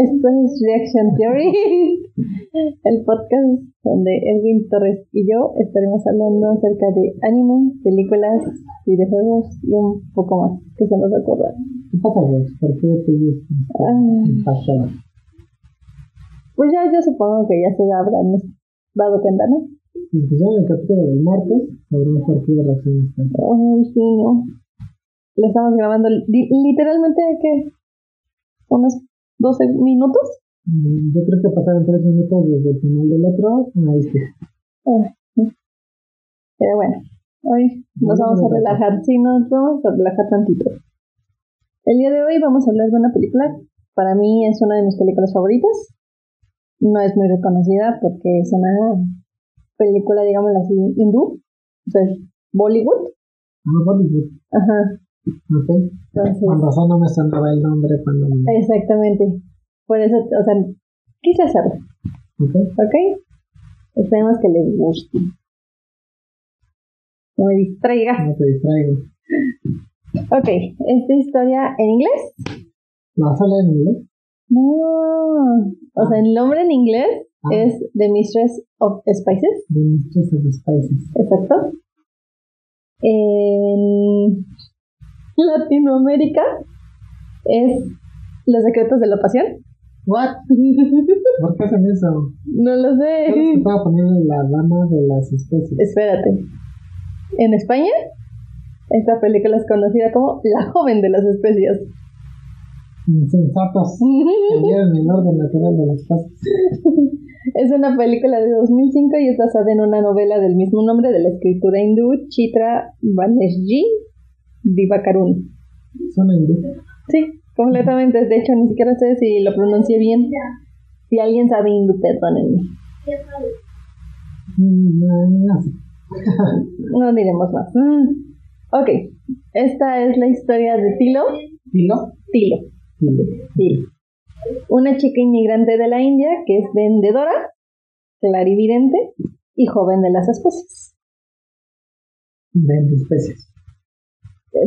Esto es Reaction Theory, el podcast donde Edwin Torres y yo estaremos hablando acerca de anime, películas, videojuegos y un poco más que se nos ocurra. ¿Qué pasa, vos? ¿Por qué te Ah. Pues ya yo supongo que ya se habrán dado cuenta, ¿no? Si escucharon el capítulo del martes, sabrán por qué razón. Ay, sí, no. Lo estamos grabando li- literalmente, ¿qué? ¿Unos 12 minutos? Mm, Yo creo que pasaron tres minutos desde el final del otro a este. Ay, Pero bueno, hoy nos vamos a relajar. Sí, nos vamos a relajar tantito. El día de hoy vamos a hablar de una película. Para mí es una de mis películas favoritas. No es muy reconocida porque es una película, digámoslo así, hindú. O sea, Bollywood. Ah, Bollywood. Ajá. Ok. Entonces, Con razón no me sonaba el nombre cuando me. exactamente. Por eso, o sea, quise hacerlo. Ok. ¿Ok? Esperemos que les guste. No me distraiga. No te distraigo. Ok, esta historia en inglés. ¿Lo vas a leer en inglés? No. O sea, el nombre en inglés Ah. es The Mistress of Spices. The Mistress of Spices. Exacto. En Latinoamérica es Los secretos de la pasión. ¿What? ¿Por qué hacen eso? No lo ¿Sabes que sé. estaba poniendo la dama de las especies? Espérate. En España, esta película es conocida como La joven de las especias. Insensatos. El orden natural de las cosas. Es una película de 2005 y es basada en una novela del mismo nombre de la escritura hindú Chitra Banerjee Divakaruni. Son hindú. Sí, completamente. De hecho, ni siquiera sé si lo pronuncié bien. Si alguien sabe hindú, perdónenme. Mm. No diremos más. Mm. Ok, esta es la historia de Tilo. ¿Tilo? Tilo. Tilo. Tilo. Una chica inmigrante de la India que es vendedora, clarividente y joven de las especies. Vende especies.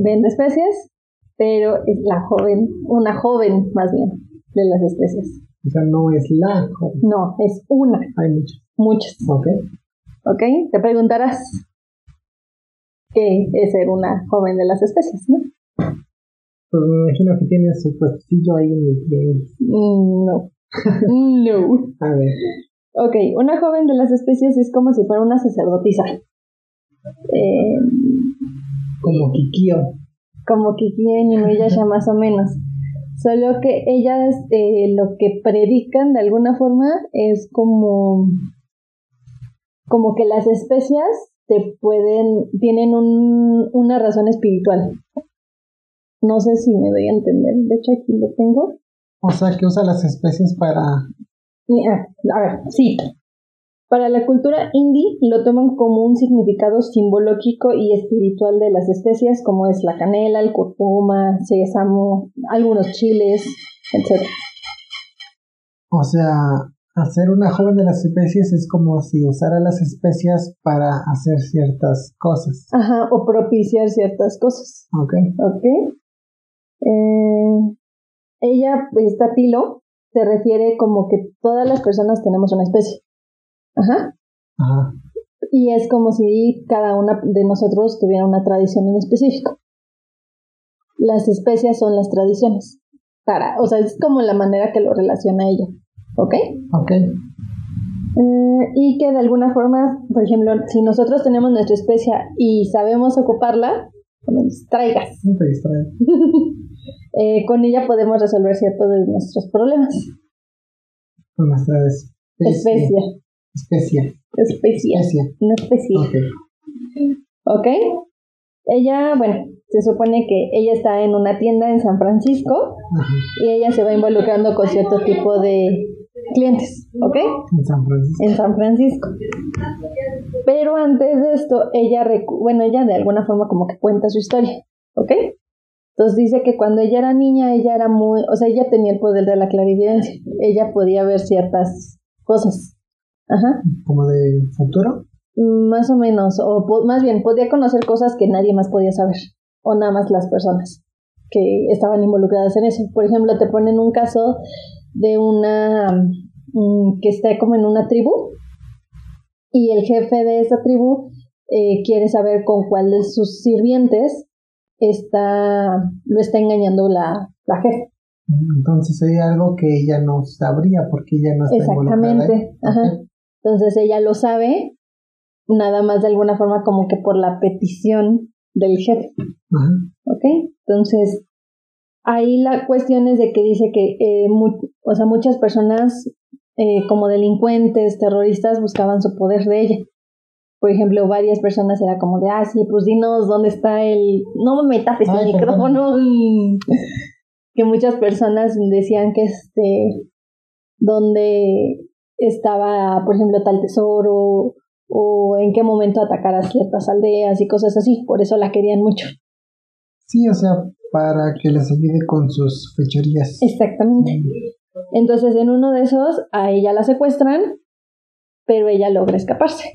Vende especies, pero es la joven, una joven más bien de las especies. O sea, no es la joven. No, es una, Hay muchas. muchas. Ok. ¿Ok? Te preguntarás qué es ser una joven de las especies, ¿no? Pues me imagino que tiene su puestecillo ahí en el pie. Mm, No. No. A ver. Ok, una joven de las especies es como si fuera una sacerdotisa. Eh, Como Kikio. como Kiki en Inuyasha más o menos. Solo que ellas eh, lo que predican de alguna forma es como como que las especias te pueden tienen un, una razón espiritual. No sé si me doy a entender. De hecho aquí lo tengo. O sea, que usa las especies para. Ni- ah, A ver, sí. Para la cultura indie lo toman como un significado simbológico y espiritual de las especias como es la canela, el cúrcuma, sésamo, algunos chiles, etc. O sea, hacer una joven de las especies es como si usara las especias para hacer ciertas cosas. Ajá, o propiciar ciertas cosas. Ok. ¿Ok? Eh, ella, esta Tilo, se refiere como que todas las personas tenemos una especie. Ajá. Ajá. Y es como si cada una de nosotros tuviera una tradición en específico. Las especias son las tradiciones. Para, o sea, es como la manera que lo relaciona ella. ¿Ok? Ok. Eh, y que de alguna forma, por ejemplo, si nosotros tenemos nuestra especia y sabemos ocuparla, me distraigas, No te eh, con ella podemos resolver ciertos de nuestros problemas. Con nuestra especie. Especia. Especia. Especia. Especia. Una especie. Ok. ¿Ok? Ella, bueno, se supone que ella está en una tienda en San Francisco Ajá. y ella se va involucrando con cierto tipo de clientes, ¿ok? En San Francisco. En San Francisco. Pero antes de esto, ella, recu- bueno, ella de alguna forma como que cuenta su historia, ¿ok? Entonces dice que cuando ella era niña, ella era muy, o sea, ella tenía el poder de la clarividencia, ella podía ver ciertas cosas. Ajá. Como de futuro. Más o menos, o po- más bien, podía conocer cosas que nadie más podía saber, o nada más las personas que estaban involucradas en eso. Por ejemplo, te ponen un caso de una mm, que está como en una tribu y el jefe de esa tribu eh, quiere saber con cuál de sus sirvientes está lo está engañando la, la jefa. Entonces hay algo que ella no sabría porque ella no está Exactamente. Ajá. Entonces ella lo sabe, nada más de alguna forma como que por la petición del jefe. Ajá. ¿Ok? Entonces, ahí la cuestión es de que dice que eh, o sea, muchas personas eh, como delincuentes, terroristas buscaban su poder de ella. Por ejemplo, varias personas era como de, ah, sí, pues dinos dónde está el... No me metas el micrófono. que muchas personas decían que este, donde estaba, por ejemplo, tal tesoro o en qué momento atacar a ciertas aldeas y cosas así. Por eso la querían mucho. Sí, o sea, para que les ayude con sus fechorías. Exactamente. Entonces, en uno de esos, a ella la secuestran, pero ella logra escaparse.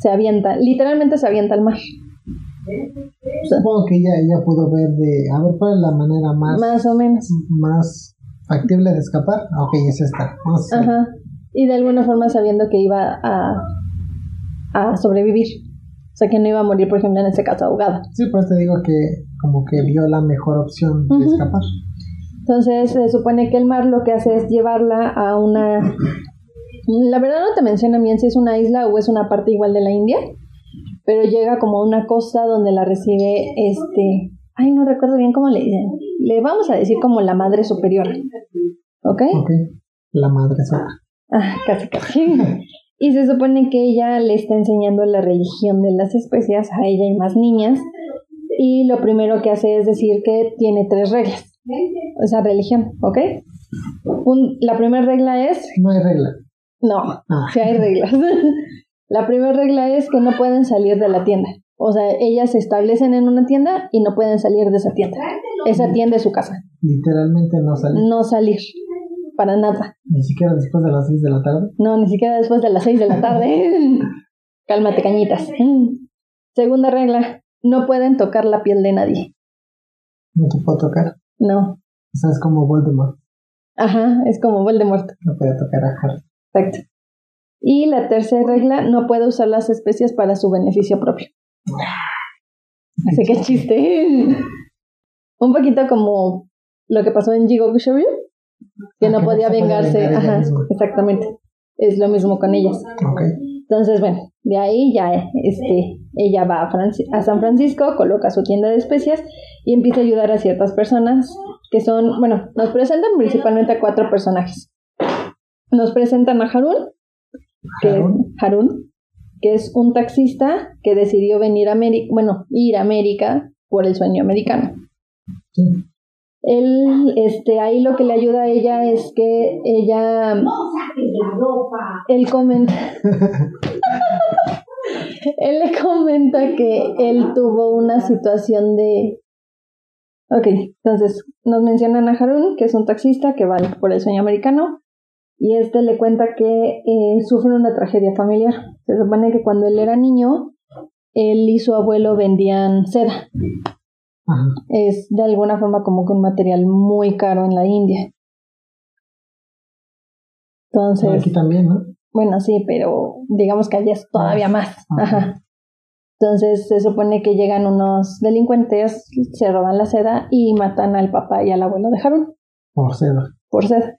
Se avienta, literalmente se avienta al mar. Supongo que ella, ella pudo ver de, a ver, cuál es la manera más... Más o menos. Más factible de escapar. Ok, es esta. Ajá. Y de alguna forma sabiendo que iba a, a sobrevivir. O sea, que no iba a morir, por ejemplo, en ese caso ahogada. Sí, pues te digo que como que vio la mejor opción de escapar. Entonces se supone que el mar lo que hace es llevarla a una... La verdad no te menciona bien si es una isla o es una parte igual de la India, pero llega como a una costa donde la recibe este... Ay, no recuerdo bien cómo le dicen. Le vamos a decir como la madre superior. ¿Ok? Ok. La madre superior. Ah, casi, casi. y se supone que ella le está enseñando la religión de las especias a ella y más niñas. Y lo primero que hace es decir que tiene tres reglas esa religión, ¿ok? la primera regla es... No hay regla. No, ah. sí hay reglas. la primera regla es que no pueden salir de la tienda. O sea, ellas se establecen en una tienda y no pueden salir de esa tienda. Esa tienda es su casa. Literalmente no salir. No salir. Para nada. ¿Ni siquiera después de las 6 de la tarde? No, ni siquiera después de las 6 de la tarde. Cálmate, cañitas. Segunda regla, no pueden tocar la piel de nadie. ¿No te puedo tocar? No. O sea, es como Voldemort. Ajá, es como Voldemort. No puede tocar a Harry. Exacto. Y la tercera regla, no puede usar las especias para su beneficio propio. Así que chiste. Un poquito como lo que pasó en Jigo Shoryu, que ah, no podía vengarse. Ajá, exactamente. Es lo mismo con ellas. Okay. Entonces, bueno, de ahí ya este, ella va a, San Francisco, coloca su tienda de especias y empieza a ayudar a ciertas personas que son, bueno, nos presentan principalmente a cuatro personajes. Nos presentan a Harun, que es Harun, que es un taxista que decidió venir a América, bueno, ir a América por el sueño americano. Él, este, ahí lo que le ayuda a ella es que ella. No la ropa. Él comenta. él le comenta que él tuvo una situación de. Ok, entonces nos mencionan a Harun, que es un taxista que va por el sueño americano, y este le cuenta que eh, sufre una tragedia familiar. Se supone que cuando él era niño, él y su abuelo vendían seda. Es de alguna forma como que un material muy caro en la India. Entonces. Aquí también, ¿no? Bueno, sí, pero digamos que allá es todavía más. Ajá. Entonces se supone que llegan unos delincuentes, se roban la seda y matan al papá y al abuelo de Harun. Por seda. Por seda.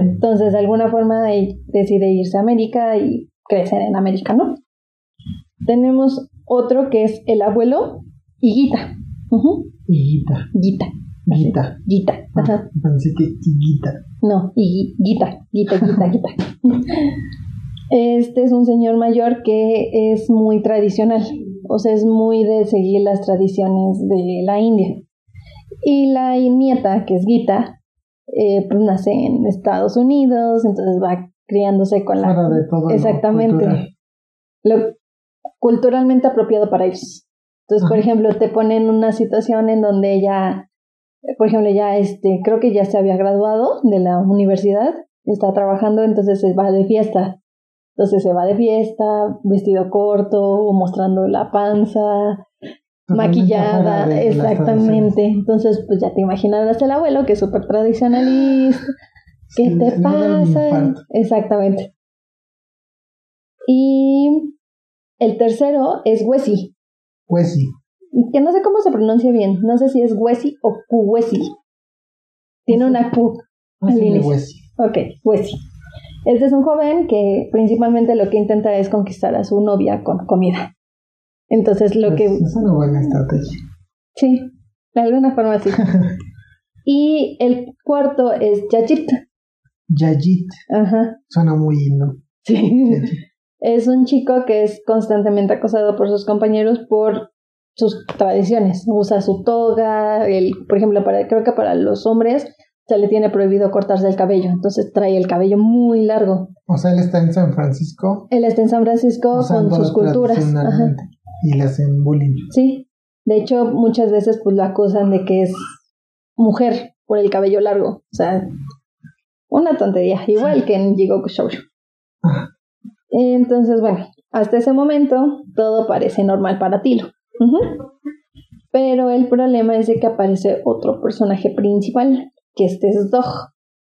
Entonces de alguna forma decide irse a América y crecer en América, ¿no? Tenemos otro que es el abuelo Higuita. Uh Higuita. Guita. Guita. Guita. Ah, Ajá. Pensé que Higuita. No, Higuita. Guita, Guita, Guita. Este es un señor mayor que es muy tradicional, o sea, es muy de seguir las tradiciones de la India. Y la nieta, que es Gita, eh, pues nace en Estados Unidos, entonces va criándose con la... de todo exactamente. Lo culturalmente apropiado para ellos. Entonces, por ejemplo, te ponen una situación en donde ella, por ejemplo, ya este, creo que ya se había graduado de la universidad, está trabajando, entonces se va de fiesta. Entonces se va de fiesta, vestido corto, mostrando la panza, maquillada, de exactamente. Entonces, pues ya te imaginarás el abuelo, que es súper tradicionalista. ¿Qué Sí, te pasa? Exactamente. Y el tercero es Wesi, Pues sí. que no sé cómo se pronuncia bien. No sé si es Wesi o Kuwesi. Tiene una Q. Inicio. Wesi. Ok, Wesi. Este es un joven que principalmente lo que intenta es conquistar a su novia con comida. Entonces lo que... Es una buena estrategia. Sí, de alguna forma sí. y el cuarto es Yajit. Yajit. Ajá. Suena muy lindo. Sí. Yajit. Es un chico que es constantemente acosado por sus compañeros por sus tradiciones. Usa su toga, el, por ejemplo, para, creo que para los hombres se le tiene prohibido cortarse el cabello, entonces trae el cabello muy largo. O sea, él está en San Francisco Él está en San Francisco con sus culturas. Ajá. Y le hacen bullying. Sí, de hecho muchas veces pues lo acusan de que es mujer por el cabello largo. O sea, una tontería, igual que en Jigoku Shoujo. Ah, Entonces, bueno, hasta ese momento todo parece normal para Tilo. Ujú. Pero el problema es de que aparece otro personaje principal, que este es Dog.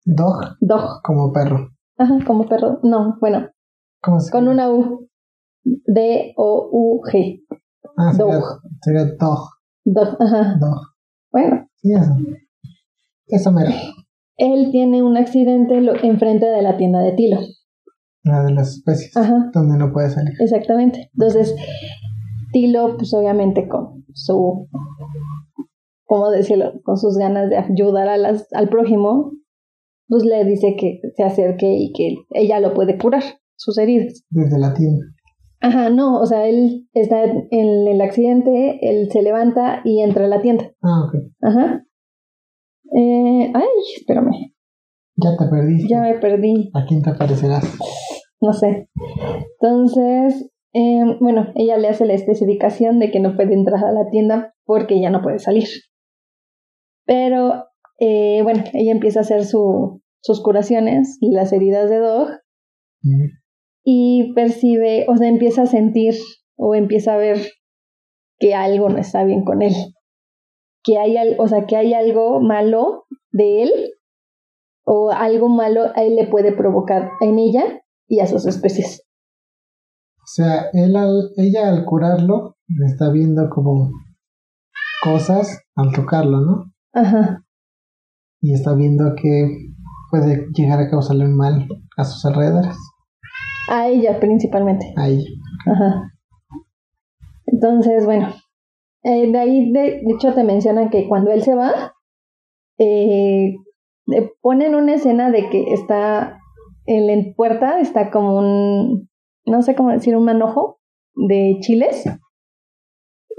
dog Dog. como perro. Ajá, como perro. No, bueno, ¿Cómo se con una U. D-O-U-G. Ah, sería, dog. sería dog. Dog. Ajá. Dog. Bueno, Sí, eso. Eso él tiene un accidente lo- enfrente de la tienda de Tilo. La de las especies. Ajá. Donde no puede salir. Exactamente. Entonces, Tilo, pues obviamente con su, ¿cómo decirlo? Con sus ganas de ayudar a las, al prójimo, pues le dice que se acerque y que ella lo puede curar, sus heridas. Desde la tienda. Ajá, no, o sea, él está en el accidente, él se levanta y entra a la tienda. Ah, ok. Ajá. Eh, ay, espérame, Ya te perdiste. ya me perdí. ¿A quién te parecerás? no sé. Entonces, eh, bueno, ella le hace la especificación de que no puede entrar a la tienda porque ya no puede salir. Pero, eh, bueno, ella empieza a hacer su, sus curaciones y las heridas de Dog Mm. Y percibe, o sea, empieza a sentir o empieza a ver que algo no está bien con él. Que hay, o sea, que hay algo malo de él o algo malo a él le puede provocar en ella y a sus especies. O sea, él al, ella al curarlo está viendo como cosas al tocarlo, ¿no? Ajá, Y está viendo que puede llegar a causarle un mal a sus alrededores. A ella principalmente. A ella. Ajá. Entonces, bueno, eh, de ahí, de, de hecho, te mencionan que cuando él se va, eh, eh, ponen una escena de que está en la puerta, está como un, no sé cómo decir, un manojo de chiles.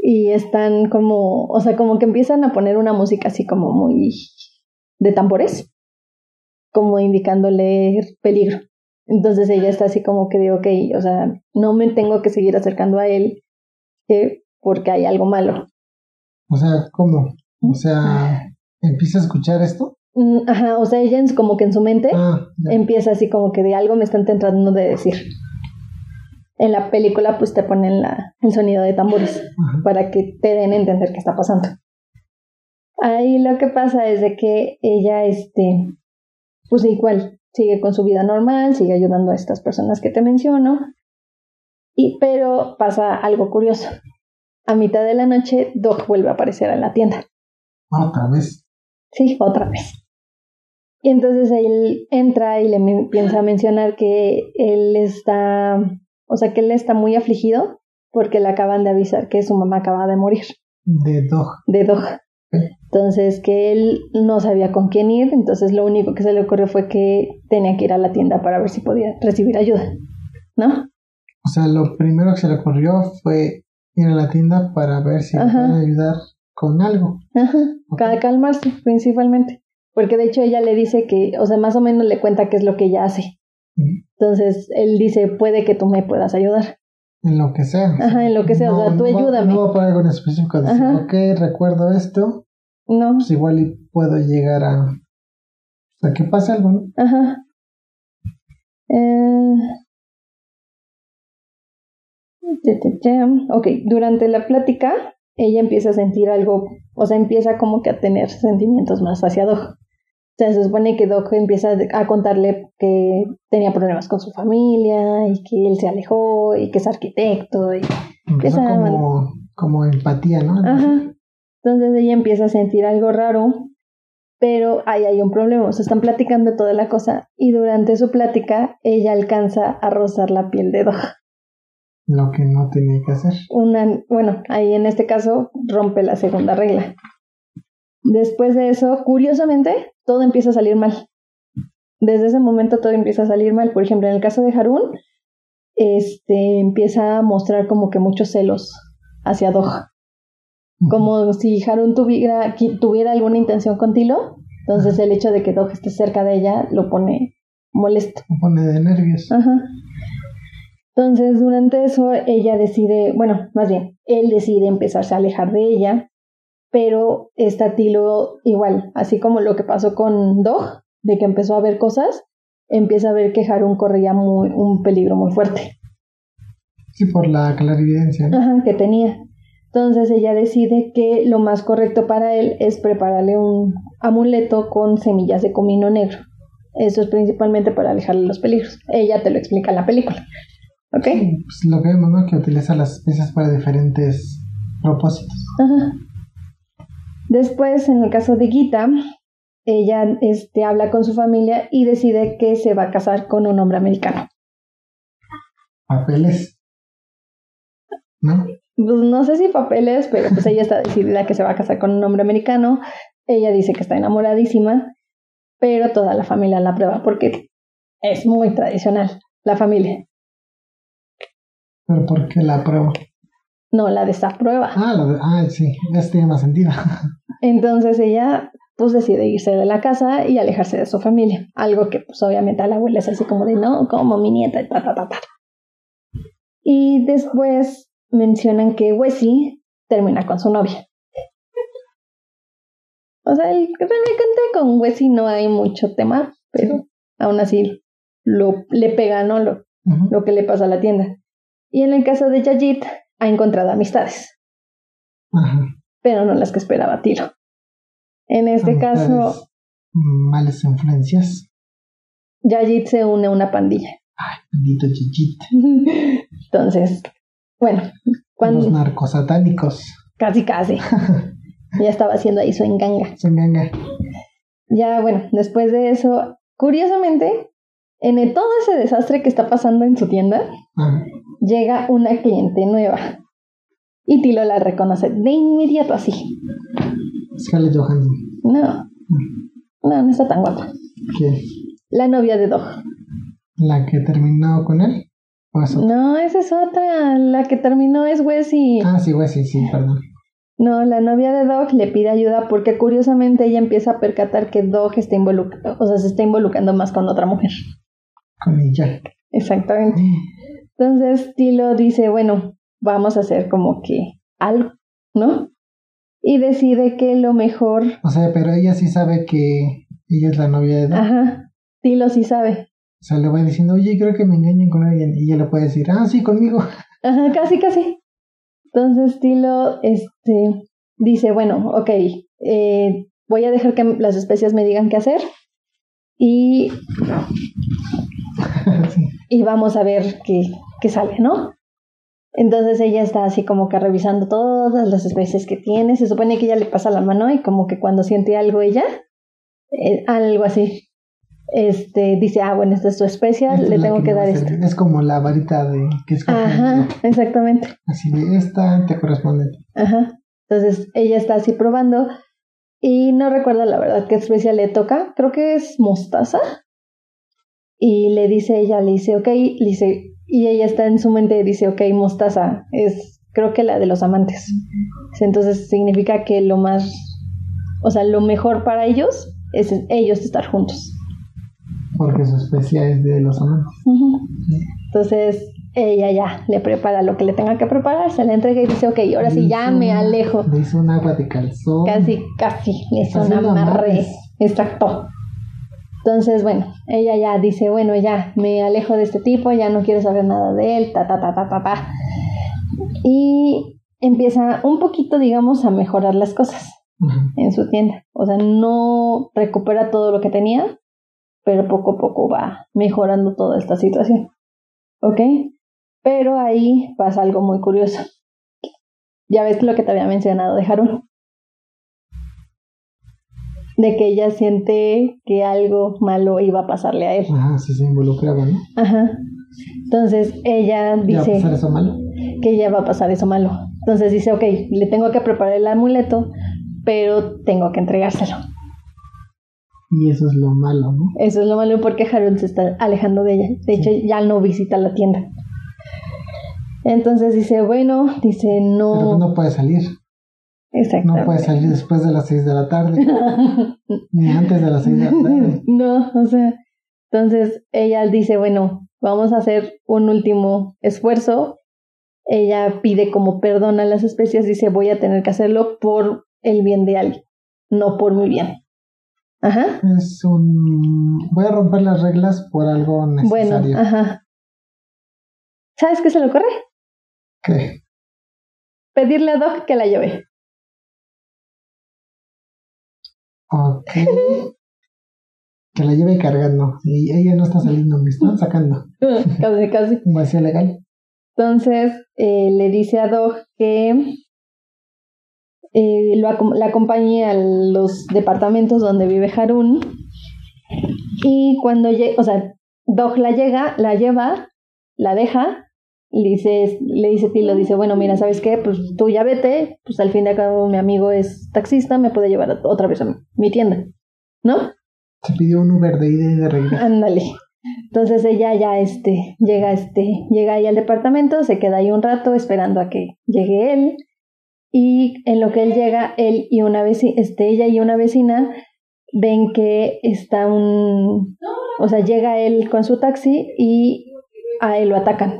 Y están como, o sea, como que empiezan a poner una música así como muy de tambores, como indicándole peligro. Entonces ella está así como que digo, ok, o sea, no me tengo que seguir acercando a él porque hay algo malo. O sea, ¿cómo? O sea, ¿empieza a escuchar esto? Mm, Ajá, o sea, ella en- como que en su mente Ah, empieza así como que de algo me están tratando de decir. En la película pues te ponen la, el sonido de tambores Ajá. para que te den a entender qué está pasando. Ahí lo que pasa es de que ella, este, pues igual, sigue con su vida normal, sigue ayudando a estas personas que te menciono, y, pero pasa algo curioso. A mitad de la noche, Doc vuelve a aparecer en la tienda. Otra vez. Sí, otra vez. Y entonces él entra y le men- empieza a mencionar que él está, o sea, que él está muy afligido porque le acaban de avisar que su mamá acaba de morir De dog. de Dog. Entonces que él no sabía con quién ir, entonces lo único que se le ocurrió fue que tenía que ir a la tienda para ver si podía recibir ayuda, ¿no? O sea, lo primero que se le ocurrió fue ir a la tienda para ver si Ajá. pueden ayudar con algo. Ajá, Ok. para calmarse principalmente, porque de hecho ella le dice que, o sea, más o menos le cuenta qué es lo que ella hace. Mm. Entonces él dice, puede que tú me puedas ayudar. En lo que sea. Ajá, en lo que sea, o sea, tú no ayúdame. No va a poner algo en específico. Decir, Ajá. ok, recuerdo esto. No, Pues igual y puedo llegar a. A que pase algo, ¿no? ajá. Eh... Ok, durante la plática, ella empieza a sentir algo, o sea, empieza como que a tener sentimientos más hacia Doc. O sea, se supone que Doc empieza a contarle que tenía problemas con su familia y que él se alejó y que es arquitecto y empieza como, como empatía, ¿no? Ajá. Entonces ella empieza a sentir algo raro, pero ahí hay un problema. Se están platicando toda la cosa y durante su plática ella alcanza a rozar la piel de Doc. Lo que no tenía que hacer. Una, bueno, ahí en este caso rompe la segunda regla. Después de eso, curiosamente, todo empieza a salir mal. Desde ese momento todo empieza a salir mal. Por ejemplo, en el caso de Harun, este empieza a mostrar como que muchos celos hacia Doha. Como si Harun tuviera, tuviera alguna intención con Tilo. Entonces el hecho de que Doha esté cerca de ella lo pone molesto. Lo pone de nervios. Ajá. Entonces, durante eso, ella decide, bueno, más bien, él decide empezarse a alejar de ella, pero está Tilo igual, así como lo que pasó con Dog, de que empezó a ver cosas, empieza a ver que Harun corría muy, un peligro muy fuerte. Sí, por la clarividencia. Ajá, que tenía. Entonces ella decide que lo más correcto para él es prepararle un amuleto con semillas de comino negro. Eso es principalmente para alejarle los peligros. Ella te lo explica en la película. ¿Ok? Pues lo que vemos, ¿no? Que utiliza las especias para diferentes propósitos. Ajá. Después, en el caso de Gita, ella este, habla con su familia y decide que se va a casar con un hombre americano. ¿Papeles? ¿No? Pues no sé si papeles, pero pues ella está decidida que se va a casar con un hombre americano. Ella dice que está enamoradísima, pero toda la familia la prueba porque es muy tradicional, la familia. ¿Pero por qué la prueba? No, la desaprueba. Ah, la ah sí, ya tiene más sentido. Entonces ella pues decide irse de la casa y alejarse de su familia. Algo que pues obviamente a la abuela es así como de no, como mi nieta, ta, ta, ta, ta. Y después mencionan que Wesley termina con su novia. O sea, el, realmente con Wesley no hay mucho tema, pero aún así lo, le pega, ¿no? Lo, lo que le pasa a la tienda. Y en el caso de Yajit, ha encontrado amistades. Pero no las que esperaba Tiro. En este caso. Malas influencias. Yajit se une a una pandilla. Ay, bendito Yajit. Entonces, bueno. Cuando... Los narcosatánicos. Casi, casi. ya estaba haciendo ahí su enganga. Su enganga. Ya, bueno, después de eso, curiosamente, en todo ese desastre que está pasando en su tienda, llega una cliente nueva. Y Tilo la reconoce de inmediato así. Scarlett Johansson. No. No, no está tan guapa. ¿Quién? La novia de Dog. ¿La que terminó con él? No, esa es otra. La que terminó es Wesley. Ah, sí, Wesley, sí, perdón. No, la novia de Dog le pide ayuda porque curiosamente ella empieza a percatar que Dog está involucrado, o sea, se está involucrando más con otra mujer. Con ella. Exactamente. Entonces Tilo dice, bueno, vamos a hacer como que algo, ¿no? Y decide que lo mejor... O sea, pero ella sí sabe que ella es la novia de Doc. Ajá, Tilo sí sabe. O sea, le va diciendo, oye, creo que me engañen con alguien. Y ella le puede decir, ah, sí, conmigo. Ajá, casi, casi. Entonces Tilo, este, dice, bueno, ok, eh, voy a dejar que las especias me digan qué hacer. Y y vamos a ver qué, qué sale, ¿no? Entonces ella está así como que revisando todas las especies que tiene. Se supone que ella le pasa la mano y como que cuando siente algo ella, eh, algo así, este dice, ah, bueno, esta es tu especie, le tengo que, dar esto. Es como la varita de que es Ajá, exactamente. Así de esta te corresponde. Ajá. Entonces ella está así probando y no recuerdo la verdad qué especie le toca. Creo que es mostaza. Y le dice ella, le dice, ok, le dice, y ella está en su mente, dice, ok, mostaza, es creo que la de los amantes. Entonces significa que lo más, o sea, lo mejor para ellos es ellos estar juntos. Porque su especie es de los amantes. Entonces ella ya le prepara lo que le tenga que preparar, se le entrega y dice, ok, ahora sí ya me alejo. Le hizo un agua de calzón. Casi, casi, le hizo un amarre. Exacto. Entonces, bueno, ella ya dice, bueno, ya me alejo de este tipo, ya no quiero saber nada de él, ta, ta, ta, ta, ta, ta. Y empieza un poquito, digamos, a mejorar las cosas en su tienda. O sea, no recupera todo lo que tenía, pero poco a poco va mejorando toda esta situación. ¿Ok? Pero ahí pasa algo muy curioso. Ya ves lo que te había mencionado de Harun. De que ella siente que algo malo iba a pasarle a él. Ajá, sí se involucraba, ¿no? Ajá. Entonces ella dice. ¿Ya va a pasar eso malo? Que ya va a pasar eso malo. Entonces dice, ok, le tengo que preparar el amuleto, pero tengo que entregárselo. Y eso es lo malo, ¿no? Eso es lo malo porque Harun se está alejando de ella. De hecho, ya no visita la tienda. Entonces dice, bueno, dice, no. Pero no puede salir. Exactamente. No puede salir después de las 6 de la tarde. ni antes de las 6 de la tarde. No, o sea. Entonces ella dice, bueno, vamos a hacer un último esfuerzo. Ella pide como perdón a las especies, dice, voy a tener que hacerlo por el bien de alguien, no por mi bien. Ajá. Es un... Voy a romper las reglas por algo necesario. Bueno, ajá. ¿Sabes qué se le ocurre? ¿Qué? Pedirle a Doc que la lleve. Ok. que la lleve cargando. Y ella no está saliendo, me están sacando. casi, casi. Un vacío legal. Entonces eh, le dice a Doc que eh, lo, la acompañe a los departamentos donde vive Harun. Y cuando llega, o sea, Doc la llega, la lleva, la deja, le dice, le dice Tilo, dice, bueno, mira, ¿sabes qué? Pues tú ya vete, pues al fin de cabo mi amigo es taxista, me puede llevar otra vez a mi tienda, ¿no? Se pidió un Uber de ida y de regreso. Ándale. Entonces ella ya este, llega, este, llega ahí al departamento, se queda ahí un rato esperando a que llegue él. Y en lo que él llega, él y una vecina, este, ella y una vecina ven que está un, o sea, llega él con su taxi y a él lo atacan.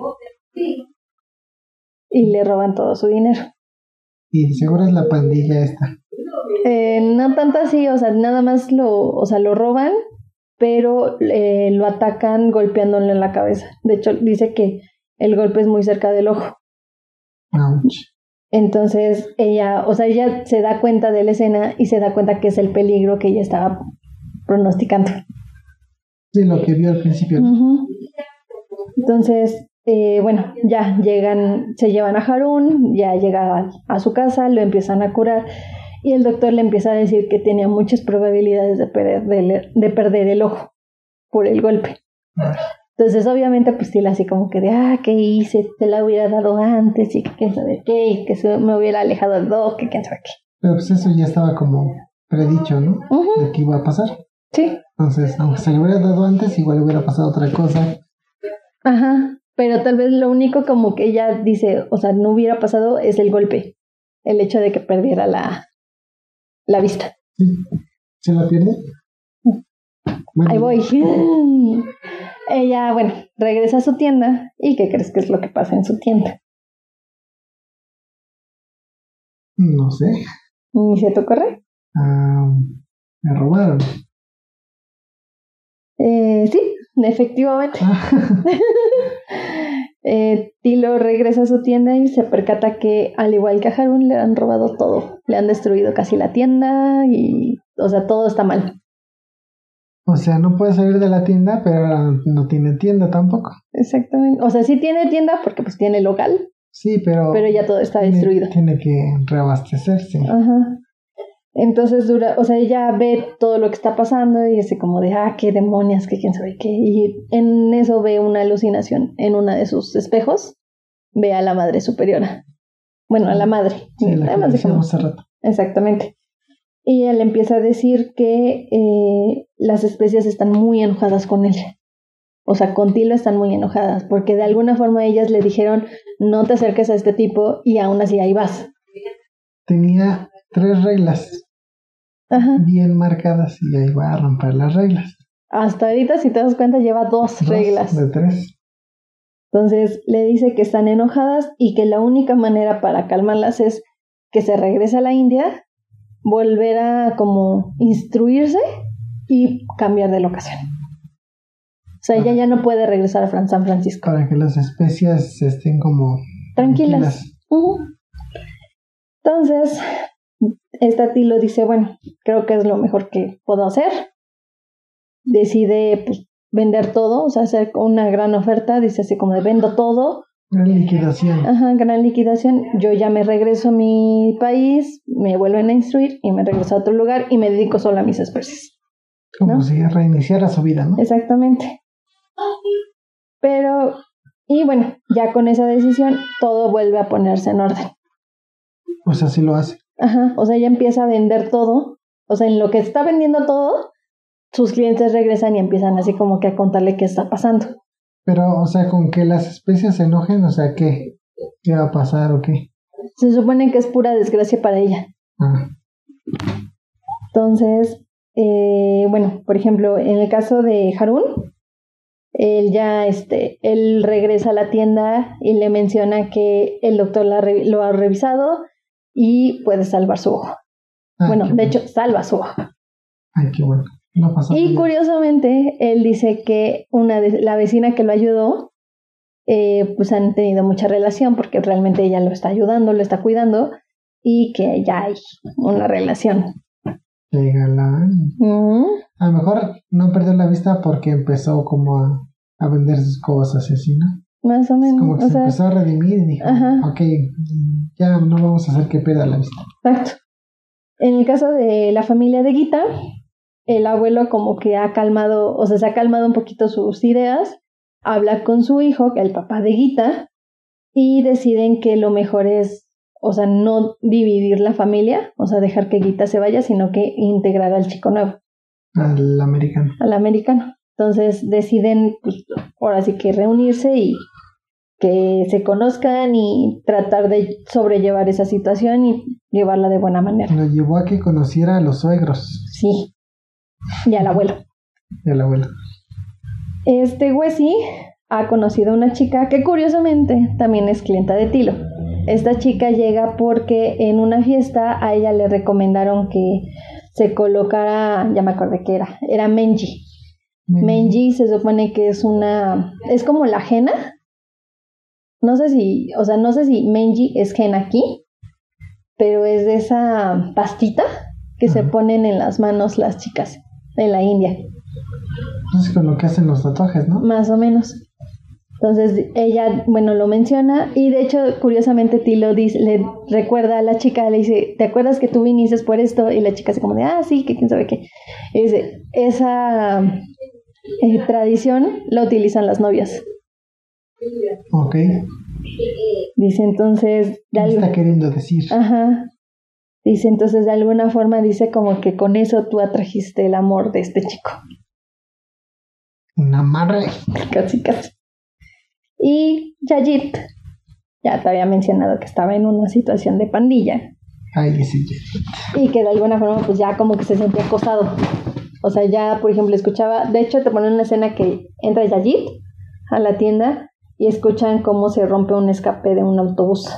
Y le roban todo su dinero. Y seguro es la pandilla esta. Eh, no tanto así, o sea, nada más lo, o sea, lo roban, pero eh, lo atacan golpeándole en la cabeza. De hecho, dice que el golpe es muy cerca del ojo. Entonces ella, o sea, ella se da cuenta de la escena y se da cuenta que es el peligro que ella estaba pronosticando. Sí, lo que vio al principio. Entonces, eh, bueno, ya llegan, se llevan a Harun, ya llega a, su casa, lo empiezan a curar y el doctor le empieza a decir que tenía muchas probabilidades de perder, de, perder el ojo por el golpe. Entonces, obviamente, pues sí, así como que de, ah, ¿qué hice? Te la hubiera dado antes y que quién sabe qué, y que me hubiera alejado del doc, que quién sabe qué. Pero pues eso ya estaba como predicho, ¿no? De que iba a pasar. Sí. Entonces, aunque se le hubiera dado antes, igual hubiera pasado otra cosa. Ajá. Pero tal vez lo único como que ella dice, o sea, no hubiera pasado es el golpe. El hecho de que perdiera la, la vista. ¿Se la pierde? Ahí voy. Ella, bueno, regresa a su tienda. ¿Y qué crees que es lo que pasa en su tienda? No sé. ¿Ni se te ocurre? Ah, me robaron. Eh, sí, efectivamente. Ah. eh, Tilo regresa a su tienda y se percata que, al igual que a Harun, le han robado todo. Le han destruido casi la tienda y, o sea, todo está mal. O sea, no puede salir de la tienda, pero no tiene tienda tampoco. Exactamente. O sea, sí tiene tienda porque pues tiene local. Sí, pero... Pero ya todo está destruido. Tiene que reabastecerse. Ajá. Entonces dura, o sea, ella ve todo lo que está pasando y dice como de, ah, qué demonios, que quién sabe qué. Y en eso ve una alucinación. En una de sus espejos ve a la madre superiora. Bueno, a la madre. Sí, la que hace rato. Exactamente. Y él empieza a decir que eh, las especies están muy enojadas con él. O sea, con Tilo están muy enojadas, porque de alguna forma ellas le dijeron, no te acerques a este tipo, y aún así ahí vas. Tenía tres reglas bien marcadas y ahí va a romper las reglas. Hasta ahorita, si te das cuenta, lleva dos, dos reglas. De tres. Entonces le dice que están enojadas y que la única manera para calmarlas es que se regrese a la India volver a como instruirse y cambiar de locación. O sea, ella ya no puede regresar a San Francisco. Para que las especias estén como tranquilas. Entonces, esta Tilo dice, bueno, creo que es lo mejor que puedo hacer. Decide pues, vender todo, o sea, hacer una gran oferta, dice así como de vendo todo. Gran liquidación. Ajá, gran liquidación. Yo ya me regreso a mi país, me vuelven a instruir y me regreso a otro lugar y me dedico solo a mis especies. Como ¿no? si reiniciara su vida, ¿no? Exactamente. Pero, y bueno, ya con esa decisión, todo vuelve a ponerse en orden. O sea, sí lo hace. Ajá, o sea, ella empieza a vender todo. O sea, en lo que está vendiendo todo, sus clientes regresan y empiezan así como que a contarle qué está pasando. Pero, o sea, con que las especies se enojen, o sea, ¿qué? ¿Qué va a pasar o qué? Se supone que es pura desgracia para ella. Ah, Entonces, eh, bueno, por ejemplo, en el caso de Harun, él ya, este, él regresa a la tienda y le menciona que el doctor la re- lo ha revisado y puede salvar su ojo. ah, bueno, de bueno. hecho, salva su ojo. Ay, qué bueno. No pasó Y nada. curiosamente, él dice que una de la vecina que lo ayudó, eh, pues han tenido mucha relación porque realmente ella lo está ayudando, lo está cuidando y que ya hay una relación. Qué galán. A lo mejor no perdió la vista porque empezó como a, a vender sus cosas y así, ¿no? más o Es menos. como que o se sea, empezó a redimir y dijo, Ajá. ok, ya no vamos a hacer que pierda la vista. Exacto. En el caso de la familia de Gita, el abuelo como que ha calmado, o sea, se ha calmado un poquito sus ideas, habla con su hijo, el papá de Gita, y deciden que lo mejor es, o sea, no dividir la familia, o sea, dejar que Gita se vaya, sino que integrar al chico nuevo, Al americano. al americano. Entonces deciden, pues, ahora sí que reunirse y que se conozcan y tratar de sobrellevar esa situación y llevarla de buena manera. Lo llevó a que conociera a los suegros Sí. Y al abuelo. y al abuelo. Este Wesley ha conocido a una chica que curiosamente también es clienta de Tilo. Esta chica llega porque en una fiesta a ella le recomendaron que se colocara, ya me acordé que era, era Menji. Menji se supone que es una, es como la henna. No sé si, o sea, no sé si Menji es henna aquí, pero es de esa pastita que se ponen en las manos las chicas en la India. Entonces con lo que hacen los tatuajes, ¿no? Más o menos. Entonces ella, bueno, lo menciona y de hecho, curiosamente, Tilo dice, le recuerda a la chica, le dice, ¿te acuerdas que tú viniste por esto? Y la chica se como de, ah, sí, que quién sabe qué. Y dice, esa eh, tradición la utilizan las novias. Ok. Dice entonces, de ¿Qué está queriendo decir? ajá. Dice entonces, de alguna forma, dice como que con eso tú atrajiste el amor de este chico. Un amarre. casi casi. Y Yajit, ya te había mencionado que estaba en una situación de pandilla Ay, sí. y que de alguna forma pues ya como que se sentía acosado. O sea, ya por ejemplo escuchaba, de hecho te ponen una escena que entra Yajit a la tienda y escuchan cómo se rompe un escape de un autobús.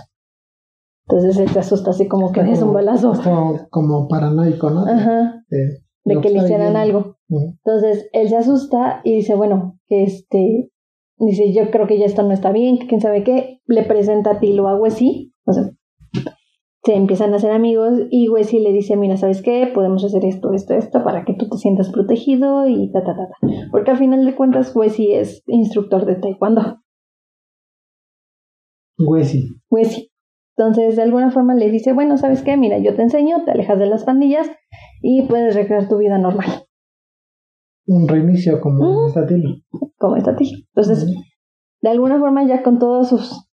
Entonces él se asusta así como que es un balazo. Como paranoico, ¿no? Ajá, De, de lo que le hicieran algo. Entonces él se asusta y dice, bueno, este, dice, yo creo que ya esto no está bien, quién sabe qué, le presenta a Tilo a Wesley, o sea, se empiezan a hacer amigos y Wesley le dice, mira, ¿sabes qué? Podemos hacer esto, esto, esto, para que tú te sientas protegido y ta, ta, ta, ta. Porque al final de cuentas Wesley es instructor de taekwondo, Huesi. Wesley. Entonces, de alguna forma le dice, bueno, ¿sabes qué? Mira, yo te enseño, te alejas de las pandillas y puedes recrear tu vida normal, Un reinicio como Ujú. está Tilo. como está Tilo. Entonces, de alguna forma ya con todos sus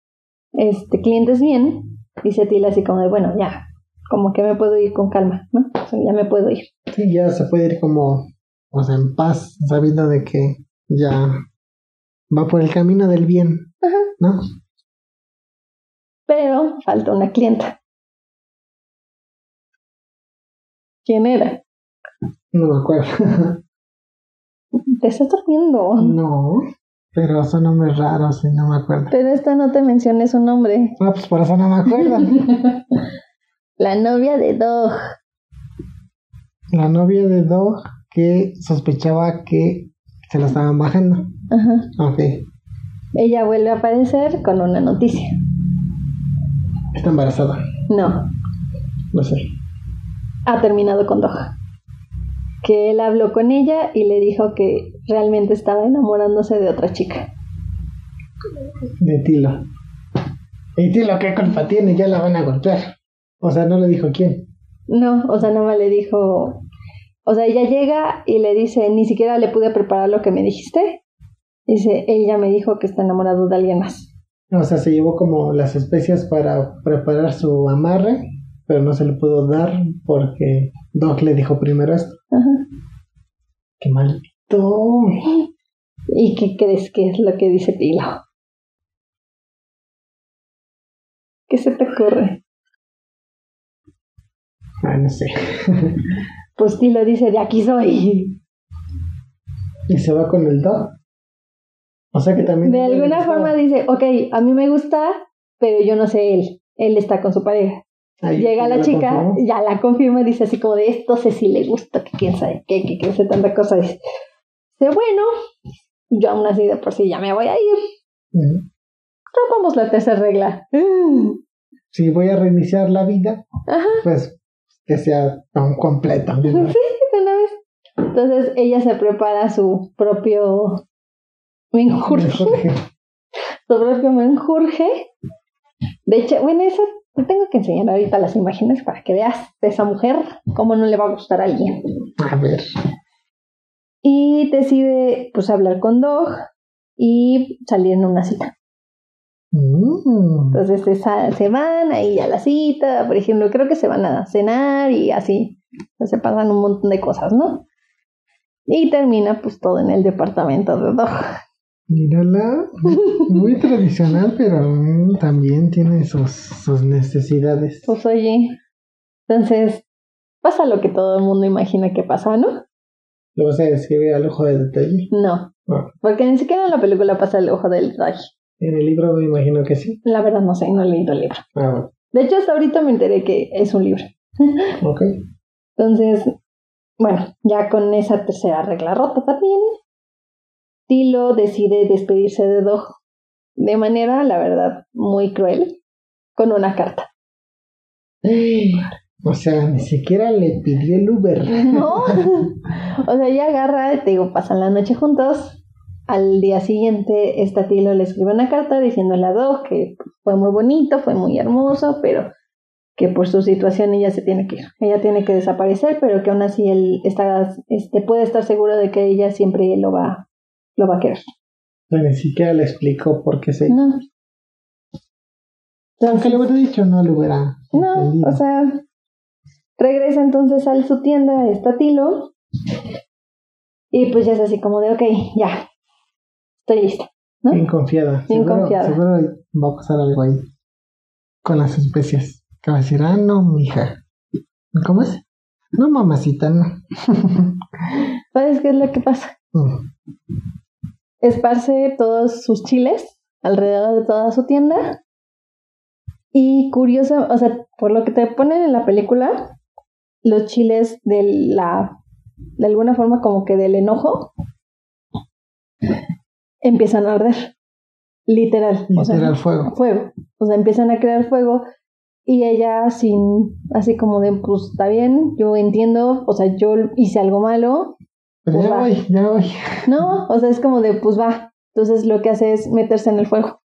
este, clientes bien, dice Tila así como de, bueno, ya, como que me puedo ir con calma, ¿no? O sea, ya me puedo ir. Sí, ya se puede ir como, o sea, en paz, sabiendo de que ya va por el camino del bien, Ajá. ¿no? Pero falta una clienta. ¿Quién era? No me acuerdo. Te estás durmiendo. no, pero son nombres raros y no me acuerdo. Pero esta no te mencioné su nombre. Ah, pues por eso no me acuerdo. La novia de Dog. La novia de Dog que sospechaba que se la estaban bajando. Ajá. Ok, Ella vuelve a aparecer con una noticia. Está embarazada. No, No sé. Ha terminado con Doha. Que él habló con ella y le dijo que realmente estaba enamorándose de otra chica. De Tilo. ¿Y Tilo qué culpa tiene? Ya la van a golpear. O sea, no le dijo quién. No, o sea, nada más le dijo. O sea, ella llega y le dice, ni siquiera le pude preparar lo que me dijiste. Dice, ella me dijo que está enamorado de alguien más. O sea, se llevó como las especias para preparar su amarre, pero no se le pudo dar porque Doc le dijo primero esto. Ajá. ¡Qué maldito! ¿Y qué crees que es lo que dice Tilo? ¿Qué se te ocurre? Ah, no sé. Pues Tilo dice, de aquí soy. y se va con el Doc. O sea que también. De alguna forma dice, ok, a mí me gusta, pero yo no sé él. Él está con su pareja. Ahí Llega la chica, ya la confirma y dice así como de esto sé si le gusta, que quién sabe qué, que quién sabe tanta cosa. Dice, bueno, yo aún así de por sí ya me voy a ir. Ujú. Rompamos la tercera regla. Mm. Si voy a reiniciar la vida, Ajá, pues que sea tan completa. vez. de una vez. Entonces ella se prepara su propio menjurje, Jorge. su propio menjurje. De hecho, bueno, eso te tengo que enseñar ahorita las imágenes para que veas de esa mujer cómo no le va a gustar a alguien. A ver. Y decide pues hablar con Dog y salir en una cita. Mm. Entonces se, sa- se van ahí a la cita, por ejemplo, creo que se van a cenar y así. Se pasan un montón de cosas, ¿no? Y termina pues todo en el departamento de Dog. Mírala. Muy tradicional, pero mm, también tiene sus, sus necesidades. Pues oye, entonces pasa lo que todo el mundo imagina que pasa, ¿no? Lo vas a describir al ojo de detalle. No, porque ni siquiera en la película pasa el ojo del detalle. en el libro me imagino que sí. La verdad no sé, no he leído el libro. Ah, bueno. De hecho, hasta ahorita me enteré que es un libro. Ok. Entonces, bueno, ya con esa tercera regla rota también, Tilo decide despedirse de Dog de manera, la verdad, muy cruel, con una carta. O sea, ni siquiera le pidió el Uber. ¿No? o sea, ella agarra, te digo, pasan la noche juntos. Al día siguiente, esta Tilo le escribe una carta diciéndole a Dog que fue muy bonito, fue muy hermoso, pero que por su situación ella se tiene que ir. Ella tiene que desaparecer, pero que aún así él está, este, puede estar seguro de que ella siempre lo va, lo va a querer. O sea, ni siquiera le explicó por qué se. No. Aunque le hubiera dicho, no le hubiera. No, entendido. o sea, regresa entonces a su tienda, está Tilo, y pues ya es así como de, ok, ya, estoy lista. ¿no? Bien confiada. Bien seguro, confiada. Seguro va a pasar algo ahí. Con las especias. Que va a decir, ah, no, mija. ¿Cómo es? No, mamacita, no. ¿Sabes qué es lo que pasa? Mm. Esparce todos sus chiles alrededor de toda su tienda. Y curioso, o sea, por lo que te ponen en la película, los chiles de la, de alguna forma como que del enojo, empiezan a arder. Literal. o sea, fuego. fuego. O sea, empiezan a crear fuego y ella sin, así como de, pues está bien, yo entiendo, o sea, yo hice algo malo, Pero pues ya va. voy, ya voy. no, o sea, es como de, pues va. Entonces lo que hace es meterse en el fuego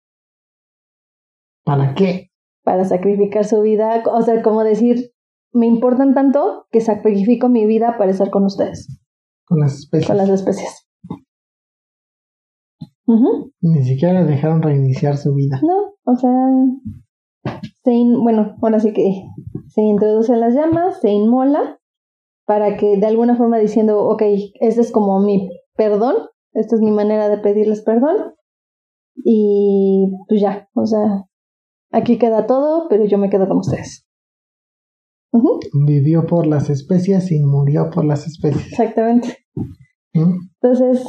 ¿Para qué? para sacrificar su vida, o sea, como decir, me importan tanto que sacrifico mi vida para estar con ustedes, Con las especias. con las especies. Ni siquiera le dejaron reiniciar su vida. No, o sea, se in- bueno, ahora sí que se introduce en las llamas, se inmola para que de alguna forma diciendo, ok, este es como mi perdón, esta es mi manera de pedirles perdón y pues ya, o sea, aquí queda todo, pero yo me quedo con ustedes. Ujú, Vivió por las especias y murió por las especias. exactamente. ¿Mm? Entonces,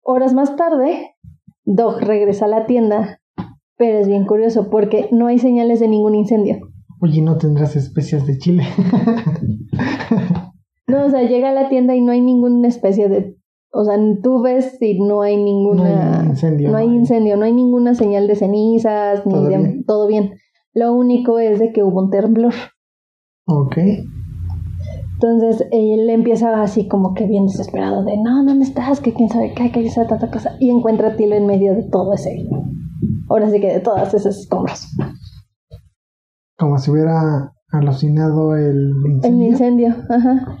horas más tarde, Dog regresa a la tienda, pero es bien curioso porque no hay señales de ningún incendio. Oye, no tendrás especias de Chile. No, o sea, llega a la tienda y no hay ninguna especie de... O sea, tú ves y no hay no ninguna... hay incendio. No hay incendio, no hay ninguna señal de cenizas, ni Todo de... bien. Todo bien. Lo único es de que hubo un temblor. Ok. Entonces él empieza así como que bien desesperado de no, ¿dónde estás? Que quién sabe qué, que quién sabe tanta cosa. Y encuentra a Tilo en medio de todo ese. Ahora sí que de todas esas escombros. Como si hubiera alucinado el El incendio. incendio, ajá.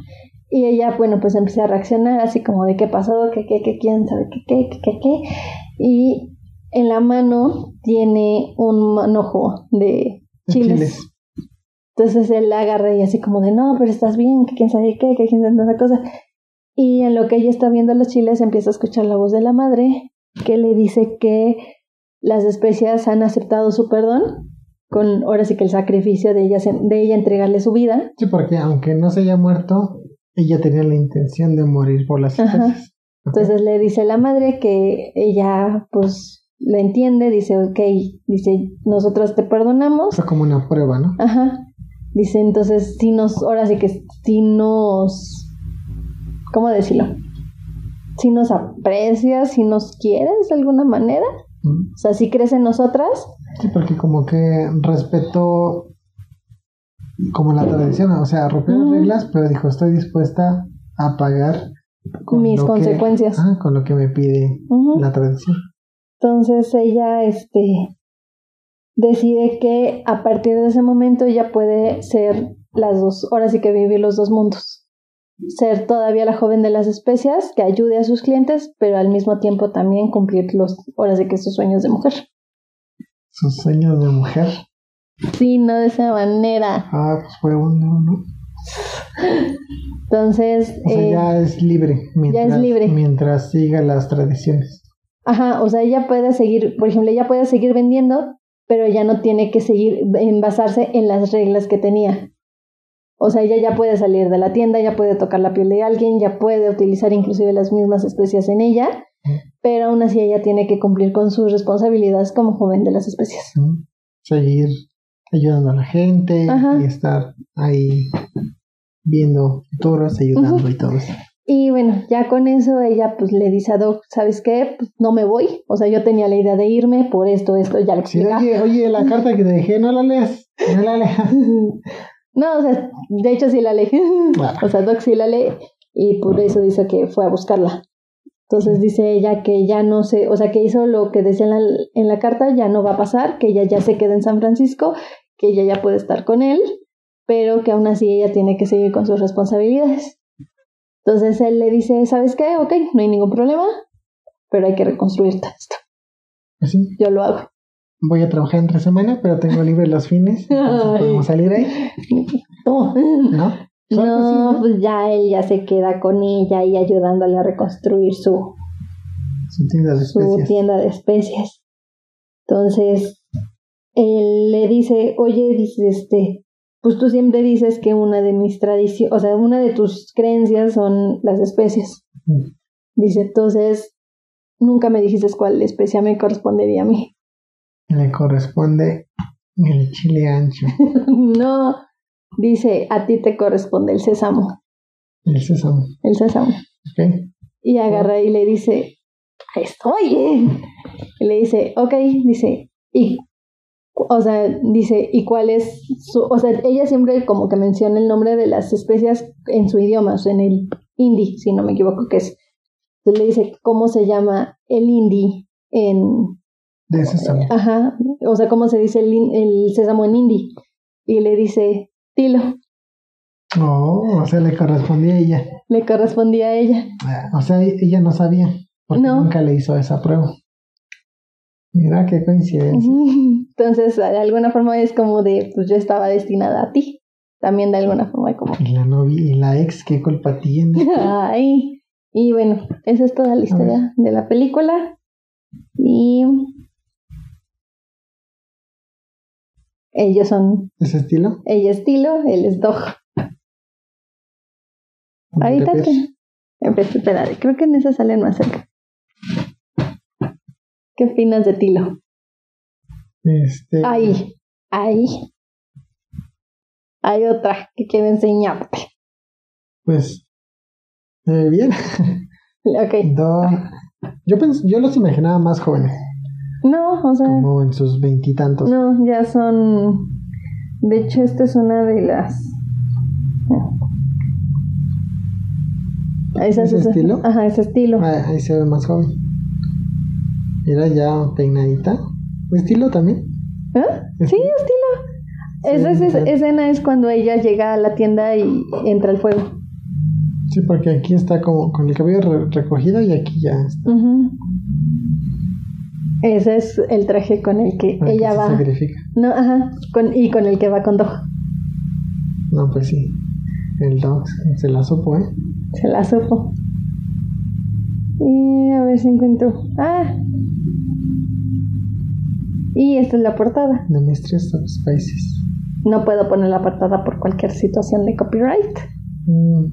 Y ella, bueno, pues empieza a reaccionar así como de qué pasó, qué, qué, qué, quién sabe qué, qué, qué, qué, qué. Y en la mano tiene un manojo de chiles. Chiles. Entonces él la agarra y así como de, no, pero estás bien, que quién sabe qué, que quién sabe tanta cosa. Y en lo que ella está viendo los chiles, empieza a escuchar la voz de la madre, que le dice que las especias han aceptado su perdón, con ahora sí que el sacrificio de ella, de ella entregarle su vida. Sí, porque aunque no se haya muerto, ella tenía la intención de morir por las Ajá. especies. Ok. Entonces le dice la madre que ella pues lo entiende, dice, ok, dice, nosotros te perdonamos. Fue como una prueba, ¿no? Ajá. Dice, entonces, si nos, ahora sí que si nos, ¿cómo decirlo? Si nos aprecias, si nos quieres de alguna manera, Mm. o sea, si crees en nosotras, Sí, porque como que respetó como la tradición, o sea, rompió las reglas, pero dijo, estoy dispuesta a pagar Mis que- consecuencias. ah, con lo que me pide la tradición. entonces ella, este, decide que a partir de ese momento ella puede ser las dos, ahora sí que vivir los dos mundos. Ser todavía la joven de las especias que ayude a sus clientes, pero al mismo tiempo también cumplir los, ahora sí que sus sueños de mujer. Sus sueños de mujer. Sí, no de esa manera. Ah, pues fue uno, ¿no? Entonces, O sea, eh, ya es libre. Mientras, es libre. Mientras siga las tradiciones. ajá, o sea, ella puede seguir, por ejemplo, ella puede seguir vendiendo, pero ya no tiene que seguir en basarse en las reglas que tenía. O sea, ella ya puede salir de la tienda, ya puede tocar la piel de alguien, ya puede utilizar inclusive las mismas especias en ella, pero aún así ella tiene que cumplir con sus responsabilidades como joven de las especias. ¿no? Seguir ayudando a la gente Ajá. y estar ahí viendo futuros, ayudando y todo eso. Y bueno, ya con eso ella pues le dice a Doc, ¿sabes qué? Pues no me voy. O sea, yo tenía la idea de irme por esto, esto, ya le Sí, oye, oye, la carta que te dejé, no la leas, no la leas. No, o sea, de hecho sí la. Claro. O sea, Doc sí la lee y por eso dice que fue a buscarla. Entonces dice ella que ya no sé, o sea, que hizo lo que decía en la, en la carta, ya no va a pasar, que ella ya se queda en San Francisco, que ella ya puede estar con él, pero que aún así ella tiene que seguir con sus responsabilidades. Entonces él le dice, ¿sabes qué? Ok, no hay ningún problema, pero hay que reconstruir todo esto. Así, Yo lo hago. voy a trabajar entre semana, pero tengo libre los fines. entonces podemos salir ahí, No. ¿no? Así, No, pues ya él ya se queda con ella y ayudándole a reconstruir su, Su tienda de su especias. tienda de especies. Entonces, él le dice, oye, dice, este, pues tú siempre dices que una de mis tradiciones, o sea, una de tus creencias son las especies. Mm. Dice, entonces, nunca me dijiste cuál especia me correspondería a mí. Le corresponde el chile ancho, no, dice, a ti te corresponde el sésamo, el sésamo. el sésamo. ¿ok? Y agarra y le dice, estoy. Y le dice, ok, dice, y, o sea, dice, ¿y cuál es su, o sea, ella siempre como que menciona el nombre de las especias en su idioma, o sea, en el hindi, si no me equivoco que es. Entonces le dice, ¿cómo se llama el hindi en, De sésamo. ajá, o sea, ¿cómo se dice el, el sésamo en hindi? Y le dice, Tilo, Oh, o sea, le correspondía a ella. le correspondía a ella. Ah, O sea, ella no sabía, porque No. nunca le hizo esa prueba. Mira qué coincidencia. Entonces, de alguna forma es como de, pues yo estaba destinada a ti. También de alguna forma como, Y la novia y la ex, ¿qué culpa tiene? ay. Y bueno, esa es toda la historia de la película. Y ellos son, ¿Ese estilo? ella es Tilo, él es Dog. Ahorita te... Espera, espera, creo que en esa salen más cerca. ¿Qué opinas de Tilo? Este, Ahí, ahí. Hay otra que quiero enseñarte. Pues, eh, bien. Ok. Do- yo, pens- yo los imaginaba más jóvenes, No, o sea, como en sus veintitantos. no, ya son. De hecho, esta es una de las Ese, ¿Ese estilo? Ajá, ese estilo. Ah, ahí se ve más joven. Mira ya peinadita. ¿Estilo también? ¿Eh? Sí, estilo. Esa, sí. escena es cuando ella llega a la tienda y entra al fuego. Sí, porque aquí está como con el cabello re- recogido y aquí ya está. Ujú. Ese es el traje con el que ella se va. sacrifica. No, ajá, con, y con el que va con Dog. No, pues sí. El dog se la supo, ¿eh? Se la supo. Y a ver si encuentro. Ah. Y esta es la portada. The Mistress of Spices. No puedo poner la portada por cualquier situación de copyright. Mm.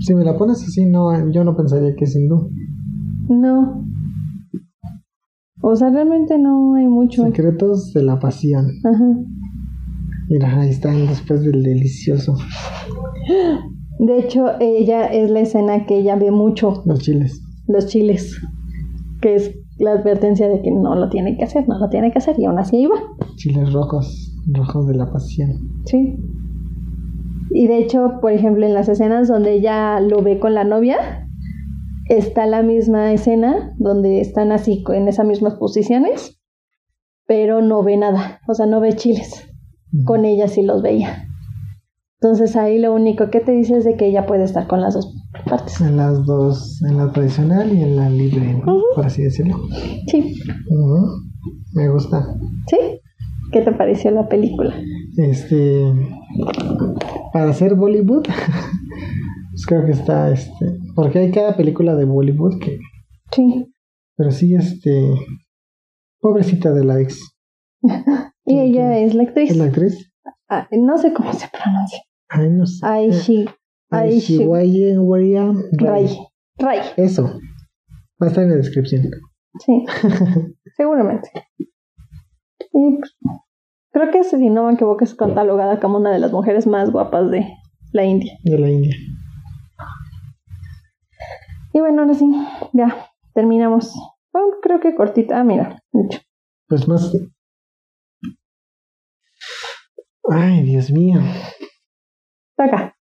Si me la pones así, no, yo no pensaría que es hindú. No. O sea, realmente no hay mucho. Secretos de la pasión. Ajá. Mira, ahí están después del delicioso. De hecho, ella es la escena que ella ve mucho, Los chiles. los chiles. Que es la advertencia de que no lo tiene que hacer, no lo tiene que hacer. Y aún así iba. Chiles rojos. Rojos de la pasión. Sí. Y de hecho, por ejemplo, en las escenas donde ella lo ve con la novia, está la misma escena donde están así en esas mismas posiciones, pero no ve nada, o sea, no ve chiles. Con ella sí los veía. Entonces ahí lo único que te dice es de que ella puede estar con las dos partes. En las dos, en la tradicional y en la libre, por así decirlo. Sí. Me gusta. ¿sí? ¿Qué te pareció la película? Este, para hacer Bollywood, pues creo que está, este, porque hay cada película de Bollywood que, Sí. pero sí, este, pobrecita de la ex, Y ella es la actriz. ¿es la actriz? Ah, no sé cómo se pronuncia. Ay, no sé. Aishi. Aishi. Ray. Ray. Eso, va a estar en la descripción. Sí, seguramente. Y pues, creo que si no me equivoco es catalogada como una de las mujeres más guapas de la India. De la India. Y bueno, ahora sí, ya terminamos. Bueno, creo que cortita. Ah, mira, de hecho. Pues más. Ay, Dios mío. Está acá.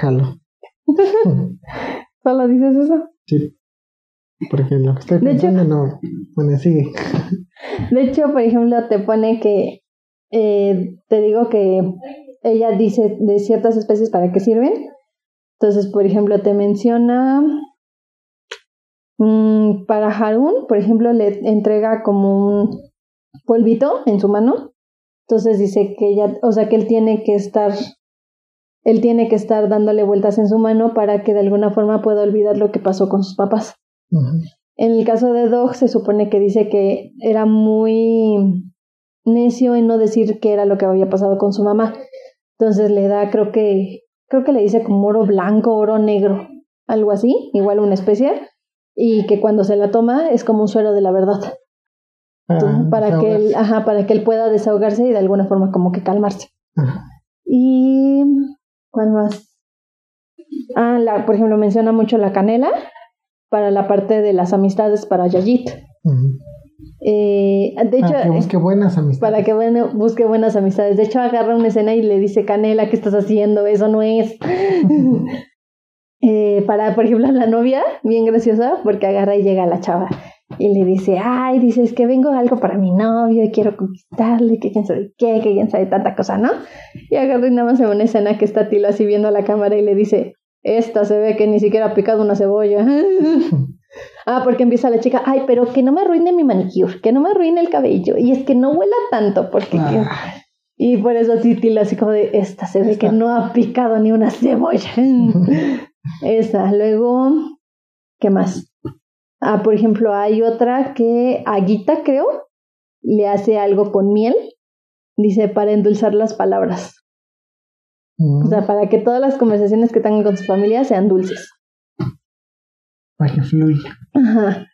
Jalo. ¿Solo dices eso? Sí. Porque lo que estoy hecho- pensando no. Bueno, sigue. De hecho, por ejemplo, te pone que eh, te digo que ella dice de ciertas especies para qué sirven. Entonces, por ejemplo, te menciona mm, para Harun, por ejemplo, le entrega como un polvito en su mano. Entonces dice que ella, o sea, que él tiene que estar, él tiene que estar dándole vueltas en su mano para que de alguna forma pueda olvidar lo que pasó con sus papás. En el caso de Dog se supone que dice que era muy necio en no decir qué era lo que había pasado con su mamá. Entonces le da, creo que, creo que le dice como oro blanco, oro negro, algo así, igual una especie, y que cuando se la toma es como un suero de la verdad, Para, para que él, ajá, para que él pueda desahogarse y de alguna forma como que calmarse. Ajá. Y ¿cuál más? Ah, la, por ejemplo, menciona mucho la canela para la parte de las amistades para Yayit. Ujú. Eh, de hecho, Para que busque buenas amistades. para que bueno, busque buenas amistades. De hecho, agarra una escena y le dice, Canela, ¿qué estás haciendo? Eso no es. Eh, para, por ejemplo, la novia, bien graciosa, porque agarra y llega la chava y le dice, ay, dice, es que vengo algo para mi novio y quiero conquistarle, que quién sabe qué, que quién sabe tanta cosa, ¿no? Y agarra y nada más en una escena que está Tilo así viendo a la cámara y le dice, esta se ve que ni siquiera ha picado una cebolla. ah, porque empieza la chica, ay, pero que no me arruine mi manicure, que no me arruine el cabello, y es que no huela tanto, porque... Ah. Y por eso así Tilo así como de, esta se ve Esta. que no ha picado ni una cebolla. Esa. Luego, ¿qué más? Ah, por ejemplo, hay otra que Aguita, creo, le hace algo con miel. Dice, para endulzar las palabras. O sea, para que todas las conversaciones que tengan con su familia sean dulces. Para que fluya. Ajá.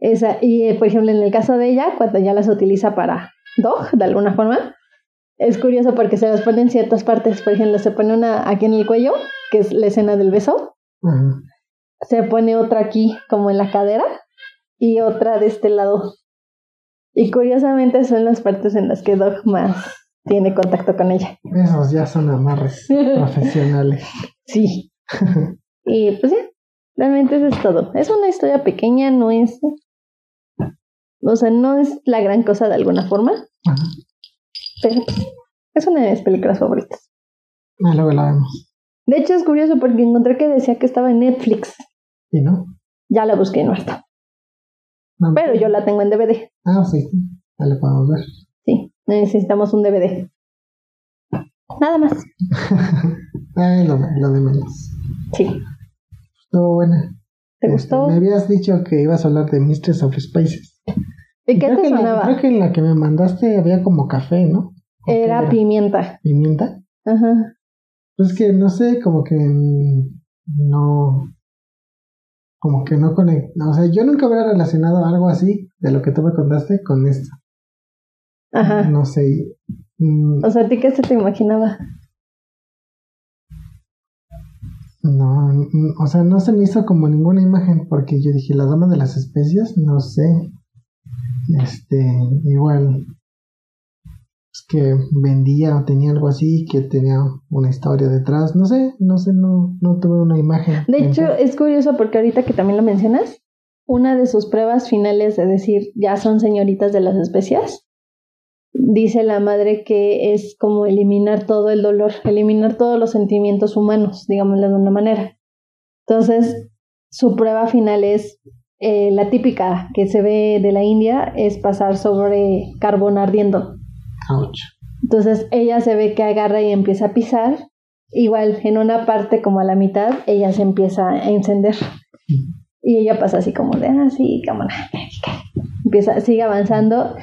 Esa. Y, eh, por ejemplo, en el caso de ella, cuando ya las utiliza para dog, de alguna forma, es curioso porque se las pone en ciertas partes. Por ejemplo, se pone una aquí en el cuello, que es la escena del beso. Ajá. se pone otra aquí como en la cadera y otra de este lado. Y curiosamente son las partes en las que Doc más tiene contacto con ella. Esos ya son amarres profesionales. Sí. y pues ya, realmente eso es todo. Es una historia pequeña, no es... O sea, no es la gran cosa de alguna forma, Ajá. pero pues, es una de mis películas favoritas. Ah, luego la vemos. De hecho, es curioso porque encontré que decía que estaba en Netflix. ¿Y no? Ya la busqué y no está. No. Pero yo la tengo en DVD. Ah, sí. Ya la podemos ver. Sí, necesitamos un DVD. Nada más. Lo, lo de menos. Sí. Estuvo buena. ¿Te Este, gustó? Me habías dicho que ibas a hablar de Mistress of Spices. ¿Y qué creo te que en la- sonaba? creo que en la que me mandaste había como café, ¿no? ¿O qué Era pimienta. pimienta. Ajá. Pues que no sé, como que no. Como que no conecto. O sea, yo nunca hubiera relacionado algo así de lo que tú me contaste con esto. Ajá. No sé. mm, O sea, ¿a ti qué se te imaginaba? No, o sea, no se me hizo como ninguna imagen porque yo dije, la dama de las especias, no sé. Este, igual, es que vendía o tenía algo así, que tenía una historia detrás, no sé, no sé, no, no tuve una imagen. De hecho, es curioso porque ahorita que también lo mencionas, una de sus pruebas finales de decir ya son señoritas de las especias, dice la madre que es como eliminar todo el dolor, eliminar todos los sentimientos humanos, digámoslo de una manera. Entonces, su prueba final es eh, la típica que se ve de la India, es pasar sobre carbón ardiendo. Ouch. Entonces ella se ve que agarra y empieza a pisar. Igual en una parte como a la mitad, ella se empieza a encender. Y ella pasa así como de, ah, sí, cámara. Empieza, sigue avanzando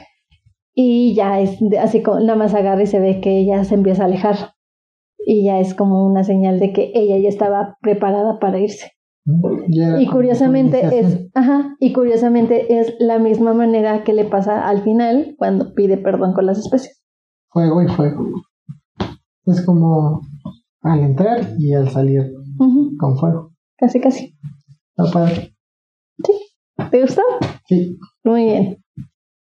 y ya es así como nada más agarra y se ve que ella se empieza a alejar. Y ya es como una señal de que ella ya estaba preparada para irse. Y curiosamente es, ajá, y curiosamente es la misma manera que le pasa al final cuando pide perdón con las especies. Fuego y fuego. Es como al entrar y al salir con fuego. Casi, casi. Está padre. ¿Te gustó? Sí. Muy bien.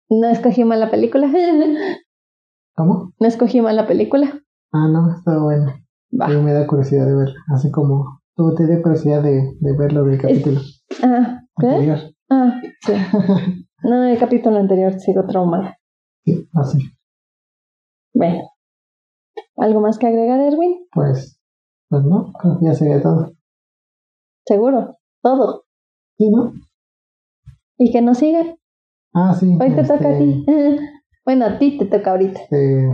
No escogí mal la película. ¿Cómo? No escogí mal la película. Ah, no, está bueno. Va. A mí me da curiosidad de verla. Así como tú te dio curiosidad de, de verlo del capítulo Ah, ¿qué? anterior. Ah, sí. No, el capítulo anterior sigo traumada. Sí, así. Bueno. ¿Algo más que agregar, Erwin? Pues, pues no, creo que ya sería todo. Seguro. Todo. Sí, ¿no? Y que nos sigan. Ah, sí. Hoy te este, toca a ti. Bueno, a ti te toca ahorita. este,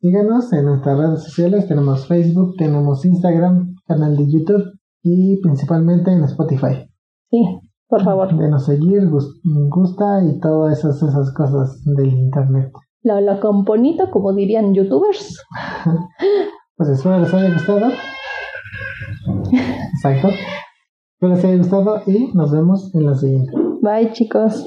síganos en nuestras redes sociales. Tenemos Facebook, tenemos Instagram, canal de YouTube y principalmente en Spotify. Sí, por favor. Denos seguir, gus- gusta y todas esas, esas cosas del internet. Lo, lo componito, como dirían youtubers. Pues espero les haya gustado. Exacto. Espero les haya gustado y nos vemos en la siguiente. Bye, chicos.